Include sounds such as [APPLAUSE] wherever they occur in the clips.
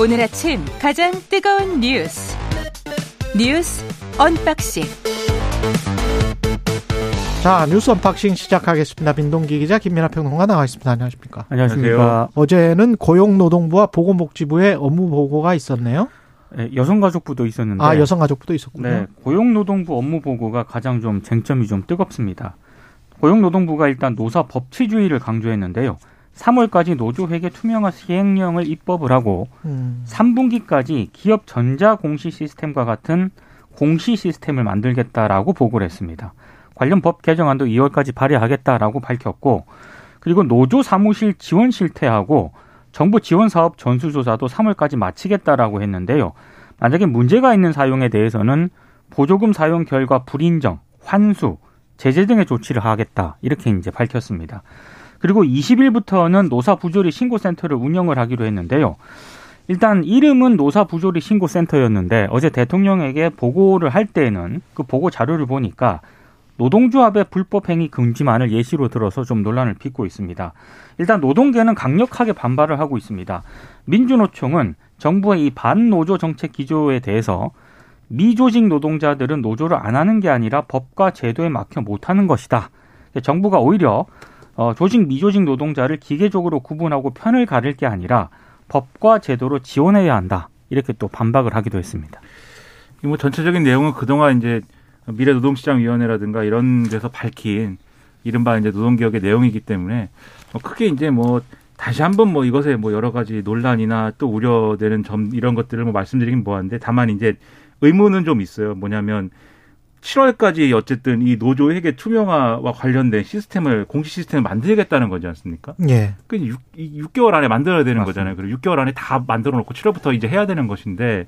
오늘 아침 가장 뜨거운 뉴스 뉴스 언박싱 자 뉴스 언박싱 시작하겠습니다. 민동기 기자 김민아 평론가 나와 있습니다. 안녕하십니까? 안녕하십니까? 어제는 고용노동부와 보건복지부의 업무 보고가 있었네요. 네, 여성가족부도 있었는데 아 여성가족부도 있었군요. 네, 고용노동부 업무 보고가 가장 좀 쟁점이 좀 뜨겁습니다. 고용노동부가 일단 노사 법치주의를 강조했는데요. 3월까지 노조회계 투명화 시행령을 입법을 하고 음. 3분기까지 기업 전자 공시 시스템과 같은 공시 시스템을 만들겠다라고 보고를 했습니다. 관련 법 개정안도 2월까지 발의하겠다라고 밝혔고 그리고 노조 사무실 지원 실태하고 정부 지원 사업 전수조사도 3월까지 마치겠다라고 했는데요. 만약에 문제가 있는 사용에 대해서는 보조금 사용 결과 불인정, 환수, 제재 등의 조치를 하겠다. 이렇게 이제 밝혔습니다. 그리고 20일부터는 노사 부조리 신고센터를 운영을 하기로 했는데요. 일단 이름은 노사 부조리 신고센터였는데 어제 대통령에게 보고를 할 때는 그 보고 자료를 보니까 노동조합의 불법 행위 금지만을 예시로 들어서 좀 논란을 빚고 있습니다. 일단 노동계는 강력하게 반발을 하고 있습니다. 민주노총은 정부의 이 반노조 정책 기조에 대해서 미조직 노동자들은 노조를 안 하는 게 아니라 법과 제도에 막혀 못하는 것이다. 정부가 오히려 어, 조직 미조직 노동자를 기계적으로 구분하고 편을 가릴 게 아니라 법과 제도로 지원해야 한다. 이렇게 또 반박을 하기도 했습니다. 뭐 전체적인 내용은 그동안 이제 미래노동시장위원회라든가 이런 데서 밝힌 이른바 이제 노동개혁의 내용이기 때문에 뭐 크게 이제 뭐 다시 한번 뭐 이것에 뭐 여러 가지 논란이나 또 우려되는 점 이런 것들을 뭐 말씀드리긴 뭐한데 다만 이제 의문은 좀 있어요. 뭐냐면 7월까지 어쨌든 이 노조 회계 투명화와 관련된 시스템을 공식 시스템을 만들겠다는 거지 않습니까? 예. 그 6, 6개월 안에 만들어야 되는 맞습니다. 거잖아요. 그리고 6개월 안에 다 만들어 놓고 7월부터 이제 해야 되는 것인데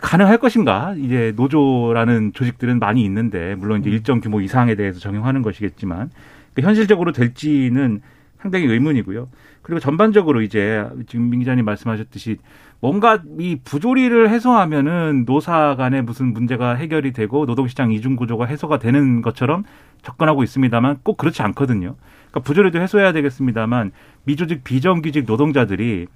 가능할 것인가? 이제 노조라는 조직들은 많이 있는데 물론 이제 음. 일정 규모 이상에 대해서 적용하는 것이겠지만 그 현실적으로 될지는 상당히 의문이고요. 그리고 전반적으로 이제 지금 민 기자님 말씀하셨듯이 뭔가 이 부조리를 해소하면은 노사 간에 무슨 문제가 해결이 되고 노동시장 이중 구조가 해소가 되는 것처럼 접근하고 있습니다만 꼭 그렇지 않거든요. 그러니까 부조리도 해소해야 되겠습니다만 미조직 비정규직 노동자들이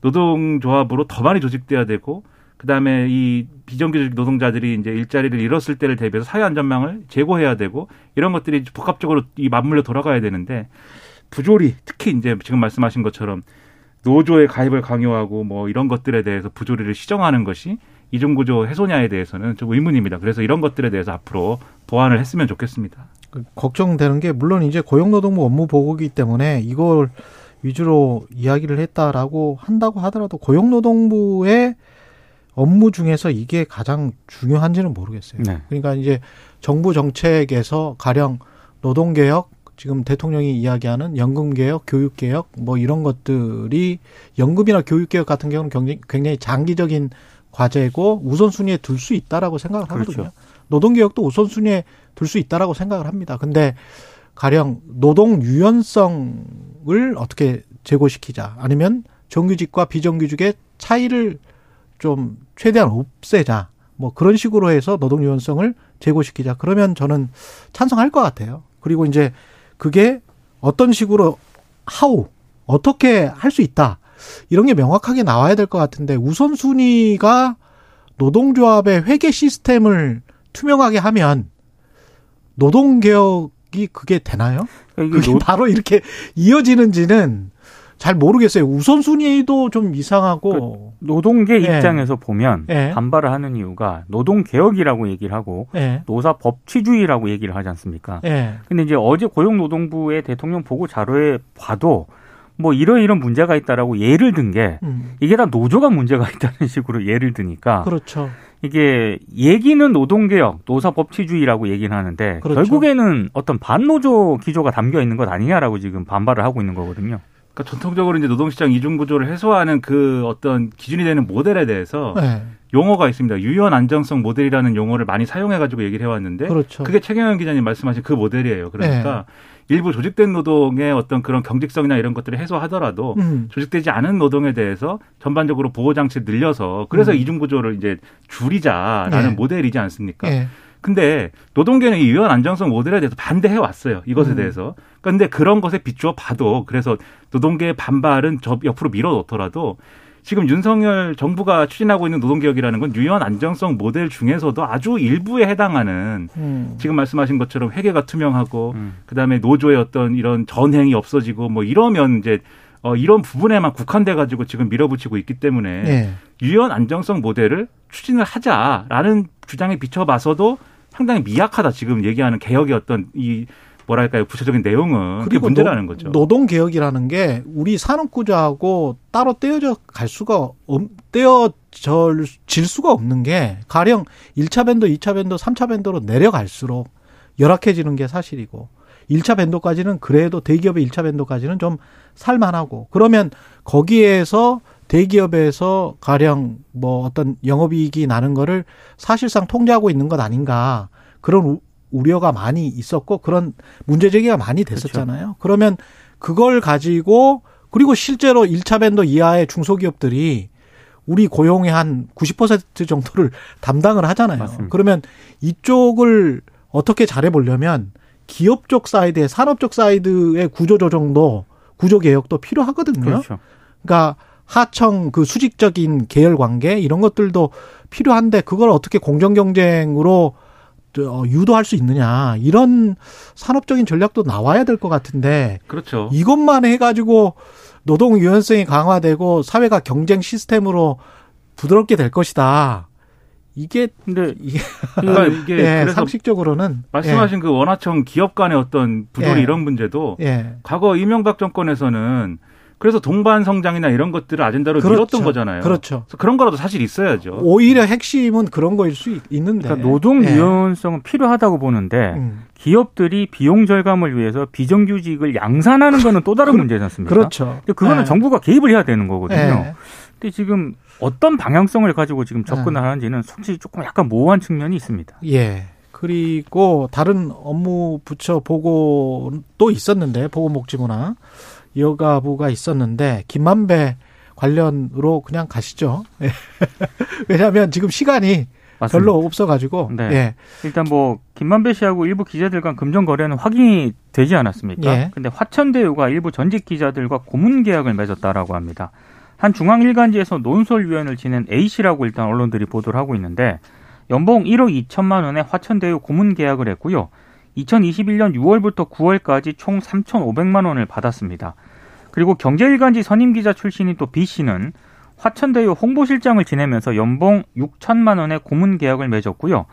노동조합으로 더 많이 조직돼야 되고 그다음에 이 비정규직 노동자들이 이제 일자리를 잃었을 때를 대비해서 사회 안전망을 제고해야 되고 이런 것들이 복합적으로 이 맞물려 돌아가야 되는데 부조리 특히 이제 지금 말씀하신 것처럼 노조의 가입을 강요하고 뭐 이런 것들에 대해서 부조리를 시정하는 것이 이중구조 해소냐에 대해서는 좀 의문입니다. 그래서 이런 것들에 대해서 앞으로 보완을 했으면 좋겠습니다. 그 걱정되는 게 물론 이제 고용노동부 업무 보고기 때문에 이걸 위주로 이야기를 했다라고 한다고 하더라도 고용노동부의 업무 중에서 이게 가장 중요한지는 모르겠어요. 네. 그러니까 이제 정부 정책에서 가령 노동개혁, 지금 대통령이 이야기하는 연금 개혁, 교육 개혁, 뭐 이런 것들이 연금이나 교육 개혁 같은 경우는 굉장히, 굉장히 장기적인 과제고 우선순위에 둘 수 있다라고 생각을 하거든요. 그렇죠. 노동 개혁도 우선순위에 둘 수 있다라고 생각을 합니다. 근데 가령 노동 유연성을 어떻게 제고시키자 아니면 정규직과 비정규직의 차이를 좀 최대한 없애자. 뭐 그런 식으로 해서 노동 유연성을 제고시키자. 그러면 저는 찬성할 것 같아요. 그리고 이제 그게 어떤 식으로 하우 어떻게 할 수 있다. 이런 게 명확하게 나와야 될 것 같은데 우선순위가 노동조합의 회계 시스템을 투명하게 하면 노동개혁이 그게 되나요? 그게 노... 바로 이렇게 이어지는지는 잘 모르겠어요. 우선순위도 좀 이상하고. 그 노동계 예. 입장에서 보면 예. 반발을 하는 이유가 노동개혁이라고 얘기를 하고 예. 노사 법치주의라고 얘기를 하지 않습니까? 예. 근데 이제 어제 고용노동부의 대통령 보고 자료에 봐도 뭐 이런 이런 문제가 있다라고 예를 든게 음. 이게 다 노조가 문제가 있다는 [LAUGHS] 식으로 예를 드니까 그렇죠. 이게 얘기는 노동개혁, 노사법치주의라고 얘기는 하는데 그렇죠. 결국에는 어떤 반노조 기조가 담겨 있는 것 아니냐라고 지금 반발을 하고 있는 거거든요. 그러니까 전통적으로 이제 노동시장 이중 구조를 해소하는 그 어떤 기준이 되는 모델에 대해서 네. 용어가 있습니다. 유연 안정성 모델이라는 용어를 많이 사용해 가지고 얘기를 해왔는데 그렇죠. 그게 최경영 기자님 말씀하신 그 모델이에요. 그러니까 네. 일부 조직된 노동의 어떤 그런 경직성이나 이런 것들을 해소하더라도 음. 조직되지 않은 노동에 대해서 전반적으로 보호 장치를 늘려서 그래서 음. 이중 구조를 이제 줄이자라는 네. 모델이지 않습니까? 네. 근데 노동계는 이 유연 안정성 모델에 대해서 반대해 왔어요. 이것에 음. 대해서. 그런데 그런 것에 비추어 봐도 그래서 노동계의 반발은 저 옆으로 밀어 놓더라도 지금 윤석열 정부가 추진하고 있는 노동개혁이라는 건 유연 안정성 모델 중에서도 아주 일부에 해당하는 음. 지금 말씀하신 것처럼 회계가 투명하고 음. 그다음에 노조의 어떤 이런 전행이 없어지고 뭐 이러면 이제 어, 이런 부분에만 국한돼 가지고 지금 밀어붙이고 있기 때문에 네. 유연 안정성 모델을 추진을 하자라는 주장에 비춰봐서도 상당히 미약하다 지금 얘기하는 개혁의 어떤 이 뭐랄까요 구체적인 내용은 그게 문제라는 거죠. 노동 개혁이라는 게 우리 산업 구조하고 따로 떼어져 갈 수가 떼어질 수가 없는 게 가령 1차 밴도, 2차 밴도, 3차 밴도로 내려갈수록 열악해지는 게 사실이고 1차 밴도까지는 그래도 대기업의 1차 밴도까지는 좀 살만하고 그러면 거기에서 대기업에서 가령 뭐 어떤 영업이익이 나는 거를 사실상 통제하고 있는 것 아닌가 그런 우려가 많이 있었고 그런 문제 제기가 많이 됐었잖아요. 그렇죠. 그러면 그걸 가지고 그리고 실제로 1차 밴도 이하의 중소기업들이 우리 고용의 한 90% 정도를 [LAUGHS] 담당을 하잖아요. 맞습니다. 그러면 이쪽을 어떻게 잘해 보려면 기업 쪽 사이드에 산업 쪽 사이드의 구조 조정도 구조 개혁도 필요하거든요. 그렇죠. 그러니까 하청 그 수직적인 계열 관계 이런 것들도 필요한데 그걸 어떻게 공정 경쟁으로 어, 유도할 수 있느냐 이런 산업적인 전략도 나와야 될 것 같은데 그렇죠. 이것만 해가지고 노동 유연성이 강화되고 사회가 경쟁 시스템으로 부드럽게 될 것이다. 이게 근데 이게 그러니까 [LAUGHS] 이게 예, 상식적으로는 말씀하신 예. 그 원화청 기업 간의 어떤 부조리 예. 이런 문제도 예. 과거 이명박 정권에서는 그래서 동반 성장이나 이런 것들을 아젠다로 그렇죠. 밀었던 거잖아요. 그렇죠. 그런 거라도 사실 있어야죠. 오히려 핵심은 그런 거일 수 있는데. 그러니까 노동 네. 유연성은 네. 필요하다고 보는데 음. 기업들이 비용 절감을 위해서 비정규직을 양산하는 거는 또 다른 그, 문제지 않습니까? 그렇죠. 근데 그거는 네. 정부가 개입을 해야 되는 거거든요. 네. 근데 지금 어떤 방향성을 가지고 지금 접근을 네. 하는지는 솔직히 조금 약간 모호한 측면이 있습니다. 예. 그리고 다른 업무 부처 보고도 있었는데 보고 목지구나 여가부가 있었는데 김만배 관련으로 그냥 가시죠. 예. [LAUGHS] 왜냐하면 지금 시간이 맞습니다. 별로 없어가지고. 네. 예. 일단 뭐 김만배 씨하고 일부 기자들 간 금전 거래는 확인이 되지 않았습니까? 예. 근데 화천대유가 일부 전직 기자들과 고문 계약을 맺었다라고 합니다. 한 중앙 일간지에서 논설위원을 지낸 A 씨라고 일단 언론들이 보도를 하고 있는데 연봉 1억 2천만 원에 화천대유 고문 계약을 했고요. 2021년 6월부터 9월까지 총 3,500만 원을 받았습니다. 그리고 경제일간지 선임 기자 출신인 또 B 씨는 화천대유 홍보실장을 지내면서 연봉 6천만 원의 고문 계약을 맺었고요.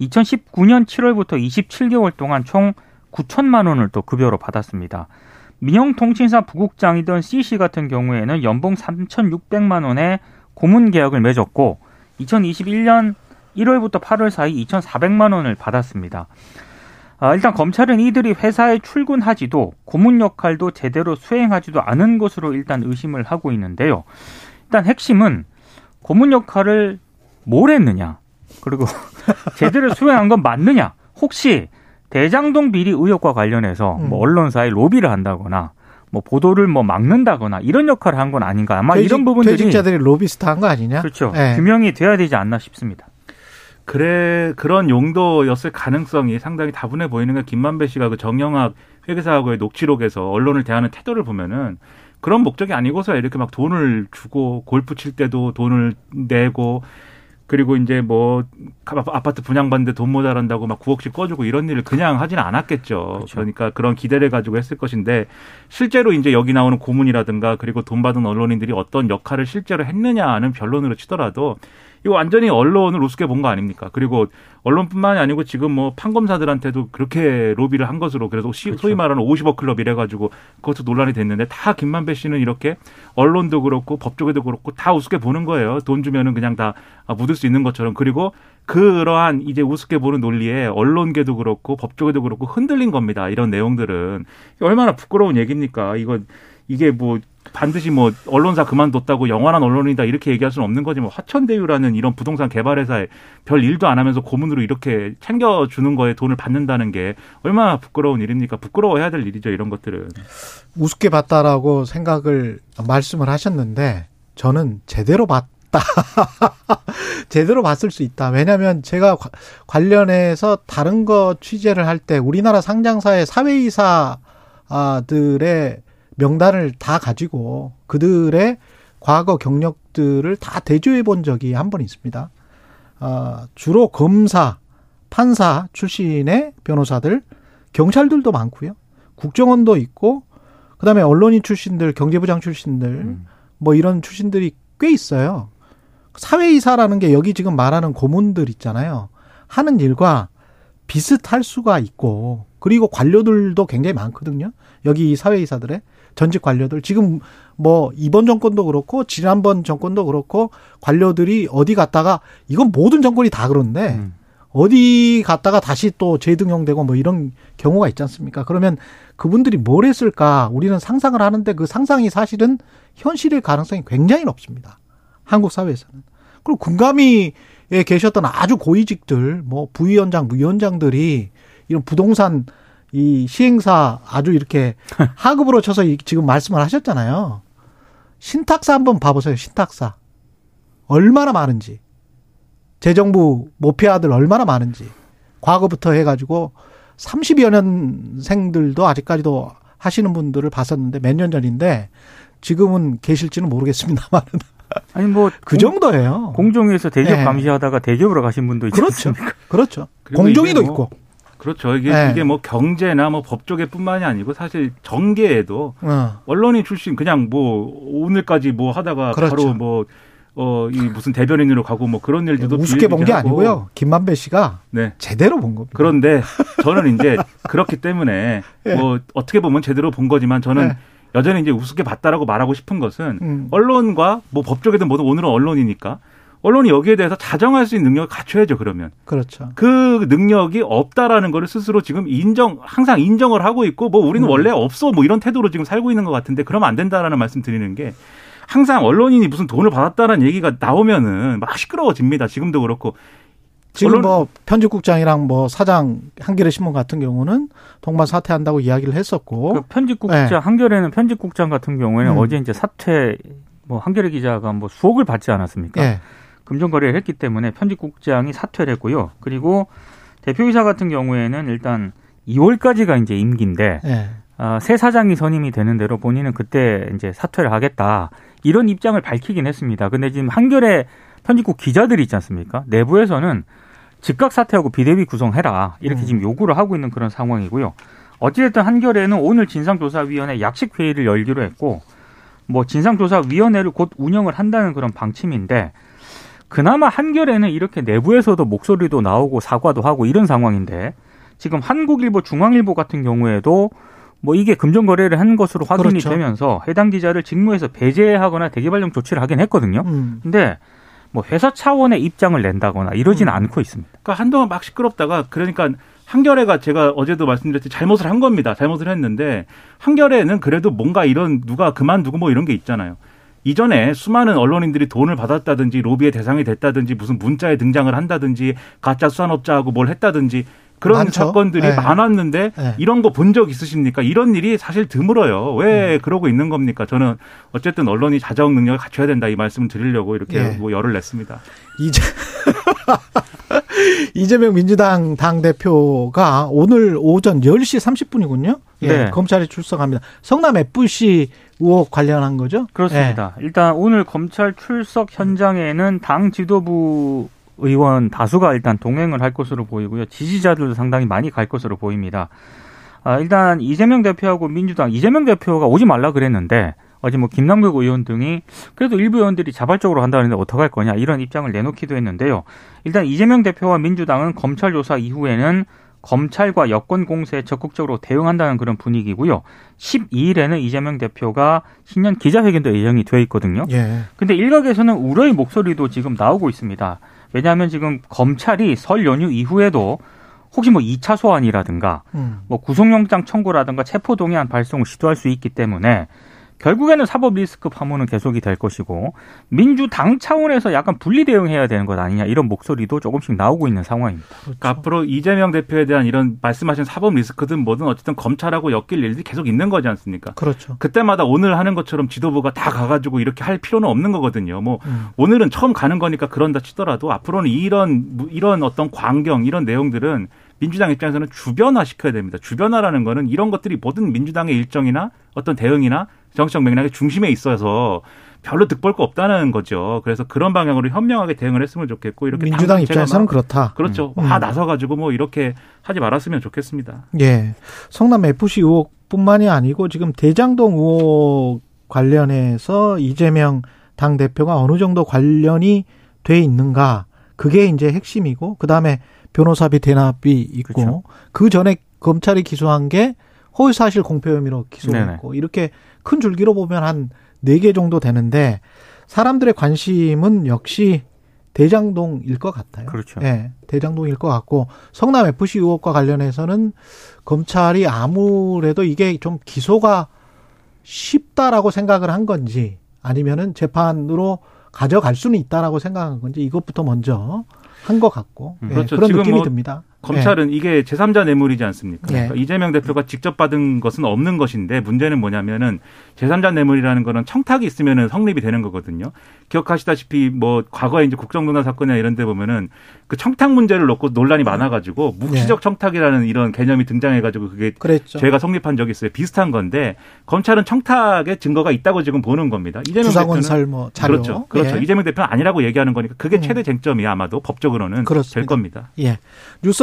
2019년 7월부터 27개월 동안 총 9천만 원을 또 급여로 받았습니다. 민영통신사 부국장이던 C 씨 같은 경우에는 연봉 3,600만 원의 고문 계약을 맺었고 2021년 1월부터 8월 사이 2,400만 원을 받았습니다. 아, 일단 검찰은 이들이 회사에 출근하지도 고문 역할도 제대로 수행하지도 않은 것으로 일단 의심을 하고 있는데요. 일단 핵심은 고문 역할을 뭘 했느냐, 그리고 [LAUGHS] 제대로 수행한 건 맞느냐, 혹시 대장동 비리 의혹과 관련해서 뭐 음. 언론사에 로비를 한다거나 뭐 보도를 뭐 막는다거나 이런 역할을 한 건 아닌가 아마 퇴직, 이런 부분들이 퇴직자들이 로비스트 한 거 아니냐? 그렇죠. 네. 규명이 돼야 되지 않나 싶습니다. 그래 그런 용도였을 가능성이 상당히 다분해 보이는 게 김만배 씨가 그 정영학 회계사하고의 녹취록에서 언론을 대하는 태도를 보면은 그런 목적이 아니고서 이렇게 막 돈을 주고 골프 칠 때도 돈을 내고 그리고 이제 뭐 아파트 분양받는데 돈 모자란다고 막 9억씩 꺼주고 이런 일을 그냥 하지는 않았겠죠. 그렇죠. 그러니까 그런 기대를 가지고 했을 것인데 실제로 이제 여기 나오는 고문이라든가 그리고 돈 받은 언론인들이 어떤 역할을 실제로 했느냐는 변론으로 치더라도 이거 완전히 언론을 우습게 본 거 아닙니까? 그리고 언론뿐만이 아니고 지금 뭐 판검사들한테도 그렇게 로비를 한 것으로 그래서 그렇죠. 소위 말하는 50억 클럽 이래가지고 그것도 논란이 됐는데 다 김만배 씨는 이렇게 언론도 그렇고 법조계도 그렇고 다 우습게 보는 거예요. 돈 주면은 그냥 다 묻을 수 있는 것처럼 그리고 그러한 이제 우습게 보는 논리에 언론계도 그렇고 법조계도 그렇고 흔들린 겁니다. 이런 내용들은 얼마나 부끄러운 얘기입니까? 이거 이게 뭐 반드시 뭐 언론사 그만뒀다고 영원한 언론이다 이렇게 얘기할 수는 없는 거지 뭐 화천대유라는 이런 부동산 개발회사에 별 일도 안 하면서 고문으로 이렇게 챙겨주는 거에 돈을 받는다는 게 얼마나 부끄러운 일입니까? 부끄러워해야 될 일이죠 이런 것들은. 우습게 봤다라고 생각을 말씀을 하셨는데 저는 제대로 봤 다. [LAUGHS] 제대로 봤을 수 있다. 왜냐하면 제가 관련해서 다른 거 취재를 할 때 우리나라 상장사의 사회이사들의 명단을 다 가지고 그들의 과거 경력들을 다 대조해 본 적이 한 번 있습니다. 아, 주로 검사, 판사 출신의 변호사들, 경찰들도 많고요. 국정원도 있고, 그 다음에 언론인 출신들, 경제부장 출신들, 음. 뭐 이런 출신들이 꽤 있어요. 사회이사라는 게 여기 지금 말하는 고문들 있잖아요. 하는 일과 비슷할 수가 있고, 그리고 관료들도 굉장히 많거든요. 여기 사회이사들의 전직 관료들. 지금 뭐 이번 정권도 그렇고 지난번 정권도 그렇고 관료들이 어디 갔다가 이건 모든 정권이 다 그런데 음. 어디 갔다가 다시 또 재등용되고 뭐 이런 경우가 있지 않습니까? 그러면 그분들이 뭘 했을까? 우리는 상상을 하는데 그 상상이 사실은 현실일 가능성이 굉장히 높습니다. 한국 사회에서는. 그리고 군감이 에 계셨던 아주 고위직들, 뭐 부위원장, 부위원장들이 이런 부동산 이 시행사 아주 이렇게 [LAUGHS] 하급으로 쳐서 지금 말씀을 하셨잖아요. 신탁사 한번 봐보세요. 신탁사. 얼마나 많은지. 재정부 모피아들 얼마나 많은지. 과거부터 해가지고 30여 년생들도 아직까지도 하시는 분들을 봤었는데 몇 년 전인데 지금은 계실지는 모르겠습니다만. [LAUGHS] 아니 뭐 그 정도예요. 공정위에서 대기업 네. 감시하다가 대기업으로 가신 분도 있죠. 그렇죠. 그렇죠. 공정위도 뭐 있고. 그렇죠. 이게 네. 이게 뭐 경제나 뭐 법조계뿐만이 아니고 사실 정계에도 어. 언론인 출신 그냥 뭐 오늘까지 뭐 하다가 그렇죠. 바로 뭐 어, 이 무슨 대변인으로 가고 뭐 그런 일들도 우습게 본 게 아니고요. 김만배 씨가 네. 제대로 본 겁니다. 그런데 저는 이제 [LAUGHS] 그렇기 때문에 네. 뭐 어떻게 보면 제대로 본 거지만 저는 네. 여전히 이제 우습게 봤다라고 말하고 싶은 것은 음. 언론과 뭐 법조계든 뭐든 오늘은 언론이니까 언론이 여기에 대해서 자정할 수 있는 능력을 갖춰야죠, 그러면. 그렇죠. 그 능력이 없다라는 거를 스스로 지금 인정, 항상 인정을 하고 있고, 뭐 우리는 음. 원래 없어, 뭐 이런 태도로 지금 살고 있는 것 같은데, 그러면 안 된다라는 말씀 드리는 게, 항상 언론인이 무슨 돈을 받았다는 얘기가 나오면은 막 시끄러워집니다. 지금도 그렇고. 지금 언론... 뭐 편집국장이랑 뭐 사장 한겨레 신문 같은 경우는 동반 사퇴한다고 이야기를 했었고 그 편집국장 네. 한겨레는 편집국장 같은 경우에는 음. 어제 이제 사퇴 뭐 한겨레 기자가 뭐 수억을 받지 않았습니까? 네. 금전 거래를 했기 때문에 편집국장이 사퇴를 했고요. 그리고 대표이사 같은 경우에는 일단 2월까지가 이제 임기인데 네. 어, 새 사장이 선임이 되는 대로 본인은 그때 이제 사퇴를 하겠다 이런 입장을 밝히긴 했습니다. 근데 지금 한겨레 편집국 기자들이 있지 않습니까? 내부에서는 즉각 사퇴하고 비대위 구성해라 이렇게 음. 지금 요구를 하고 있는 그런 상황이고요. 어찌됐든 한겨레는 오늘 진상조사위원회 약식 회의를 열기로 했고 뭐 진상조사위원회를 곧 운영을 한다는 그런 방침인데 그나마 한결에는 이렇게 내부에서도 목소리도 나오고 사과도 하고 이런 상황인데 지금 한국일보, 중앙일보 같은 경우에도 뭐 이게 금전 거래를 한 것으로 확인이 그렇죠. 되면서 해당 기자를 직무에서 배제하거나 대기발령 조치를 하긴 했거든요. 음. 근데 뭐 회사 차원의 입장을 낸다거나 이러지는 음. 않고 있습니다. 그러니까 한동안 막 시끄럽다가 그러니까 한결에가 제가 어제도 말씀드렸듯이 잘못을 한 겁니다. 잘못을 했는데 한결에는 그래도 뭔가 이런 누가 그만두고 뭐 이런 게 있잖아요. 이전에 수많은 언론인들이 돈을 받았다든지 로비의 대상이 됐다든지 무슨 문자에 등장을 한다든지 가짜 수산업자하고 뭘 했다든지 그런 많죠. 사건들이 네. 많았는데 네. 이런 거 본 적 있으십니까? 이런 일이 사실 드물어요. 왜 음. 그러고 있는 겁니까? 저는 어쨌든 언론이 자정 능력을 갖춰야 된다 이 말씀을 드리려고 이렇게 네. 뭐 열을 냈습니다. 이제 [LAUGHS] 이재명 민주당 당 대표가 오늘 오전 10시 30분이군요. 예, 네. 검찰에 출석합니다. 성남 FC 의혹 관련한 거죠? 그렇습니다. 예. 일단 오늘 검찰 출석 현장에는 당 지도부 의원 다수가 일단 동행을 할 것으로 보이고요. 지지자들도 상당히 많이 갈 것으로 보입니다. 아, 일단 이재명 대표하고 민주당 이재명 대표가 오지 말라 그랬는데 어제 뭐 김남국 의원 등이 그래도 일부 의원들이 자발적으로 한다는데 어떡할 거냐 이런 입장을 내놓기도 했는데요. 일단 이재명 대표와 민주당은 검찰 조사 이후에는 검찰과 여권 공세에 적극적으로 대응한다는 그런 분위기고요. 12일에는 이재명 대표가 신년 기자회견도 예정이 되어 있거든요. 예. 근데 일각에서는 우려의 목소리도 지금 나오고 있습니다. 왜냐하면 지금 검찰이 설 연휴 이후에도 혹시 뭐 2차 소환이라든가 음. 뭐 구속영장 청구라든가 체포동의안 발송을 시도할 수 있기 때문에 결국에는 사법 리스크 파문은 계속이 될 것이고 민주당 차원에서 약간 분리 대응해야 되는 것 아니냐 이런 목소리도 조금씩 나오고 있는 상황입니다. 그렇죠. 그러니까 앞으로 이재명 대표에 대한 이런 말씀하신 사법 리스크든 뭐든 어쨌든 검찰하고 엮일 일들이 계속 있는 거지 않습니까? 그렇죠. 그때마다 오늘 하는 것처럼 지도부가 다 가가지고 이렇게 할 필요는 없는 거거든요. 뭐 음. 오늘은 처음 가는 거니까 그런다 치더라도 앞으로는 이런 이런 어떤 광경 이런 내용들은 민주당 입장에서는 주변화 시켜야 됩니다. 주변화라는 거는 이런 것들이 모든 민주당의 일정이나 어떤 대응이나 정치적 맥락의 중심에 있어서 별로 득볼 거 없다는 거죠. 그래서 그런 방향으로 현명하게 대응을 했으면 좋겠고 이렇게 민주당 입장에서는 그렇다. 그렇죠. 음. 다 나서 가지고 뭐 이렇게 하지 말았으면 좋겠습니다. 예. 성남 FC 의혹뿐만이 아니고 지금 대장동 의혹 관련해서 이재명 당 대표가 어느 정도 관련이 돼 있는가 그게 이제 핵심이고 그다음에 변호사비 대납이 있고 그렇죠. 그 전에 검찰이 기소한 게 허위사실 공표 혐의로 기소했고 네네. 이렇게 큰 줄기로 보면 한 네 개 정도 되는데 사람들의 관심은 역시 대장동일 것 같아요. 그렇죠. 예, 대장동일 것 같고 성남 FC 의혹과 관련해서는 검찰이 아무래도 이게 좀 기소가 쉽다라고 생각을 한 건지 아니면은 재판으로 가져갈 수는 있다라고 생각한 건지 이것부터 먼저 한 것 같고 음. 예, 그렇죠. 그런 느낌이 뭐 듭니다. 검찰은 네. 이게 제3자 뇌물이지 않습니까? 네. 그러니까 이재명 대표가 직접 받은 것은 없는 것인데 문제는 뭐냐면은 제3자 뇌물이라는 거는 청탁이 있으면은 성립이 되는 거거든요. 기억하시다시피 뭐 과거에 이제 국정농단 사건이나 이런 데 보면은 그 청탁 문제를 놓고 논란이 많아 가지고 묵시적 네. 청탁이라는 이런 개념이 등장해 가지고 그게 그랬죠. 죄가 성립한 적이 있어요. 비슷한 건데 검찰은 청탁의 증거가 있다고 지금 보는 겁니다. 이재명 대표는 설뭐 자료. 그렇죠. 그렇죠. 예. 이재명 대표는 아니라고 얘기하는 거니까 그게 음. 최대 쟁점이 아마도 법적으로는 그렇습니다. 될 겁니다. 예. 뉴스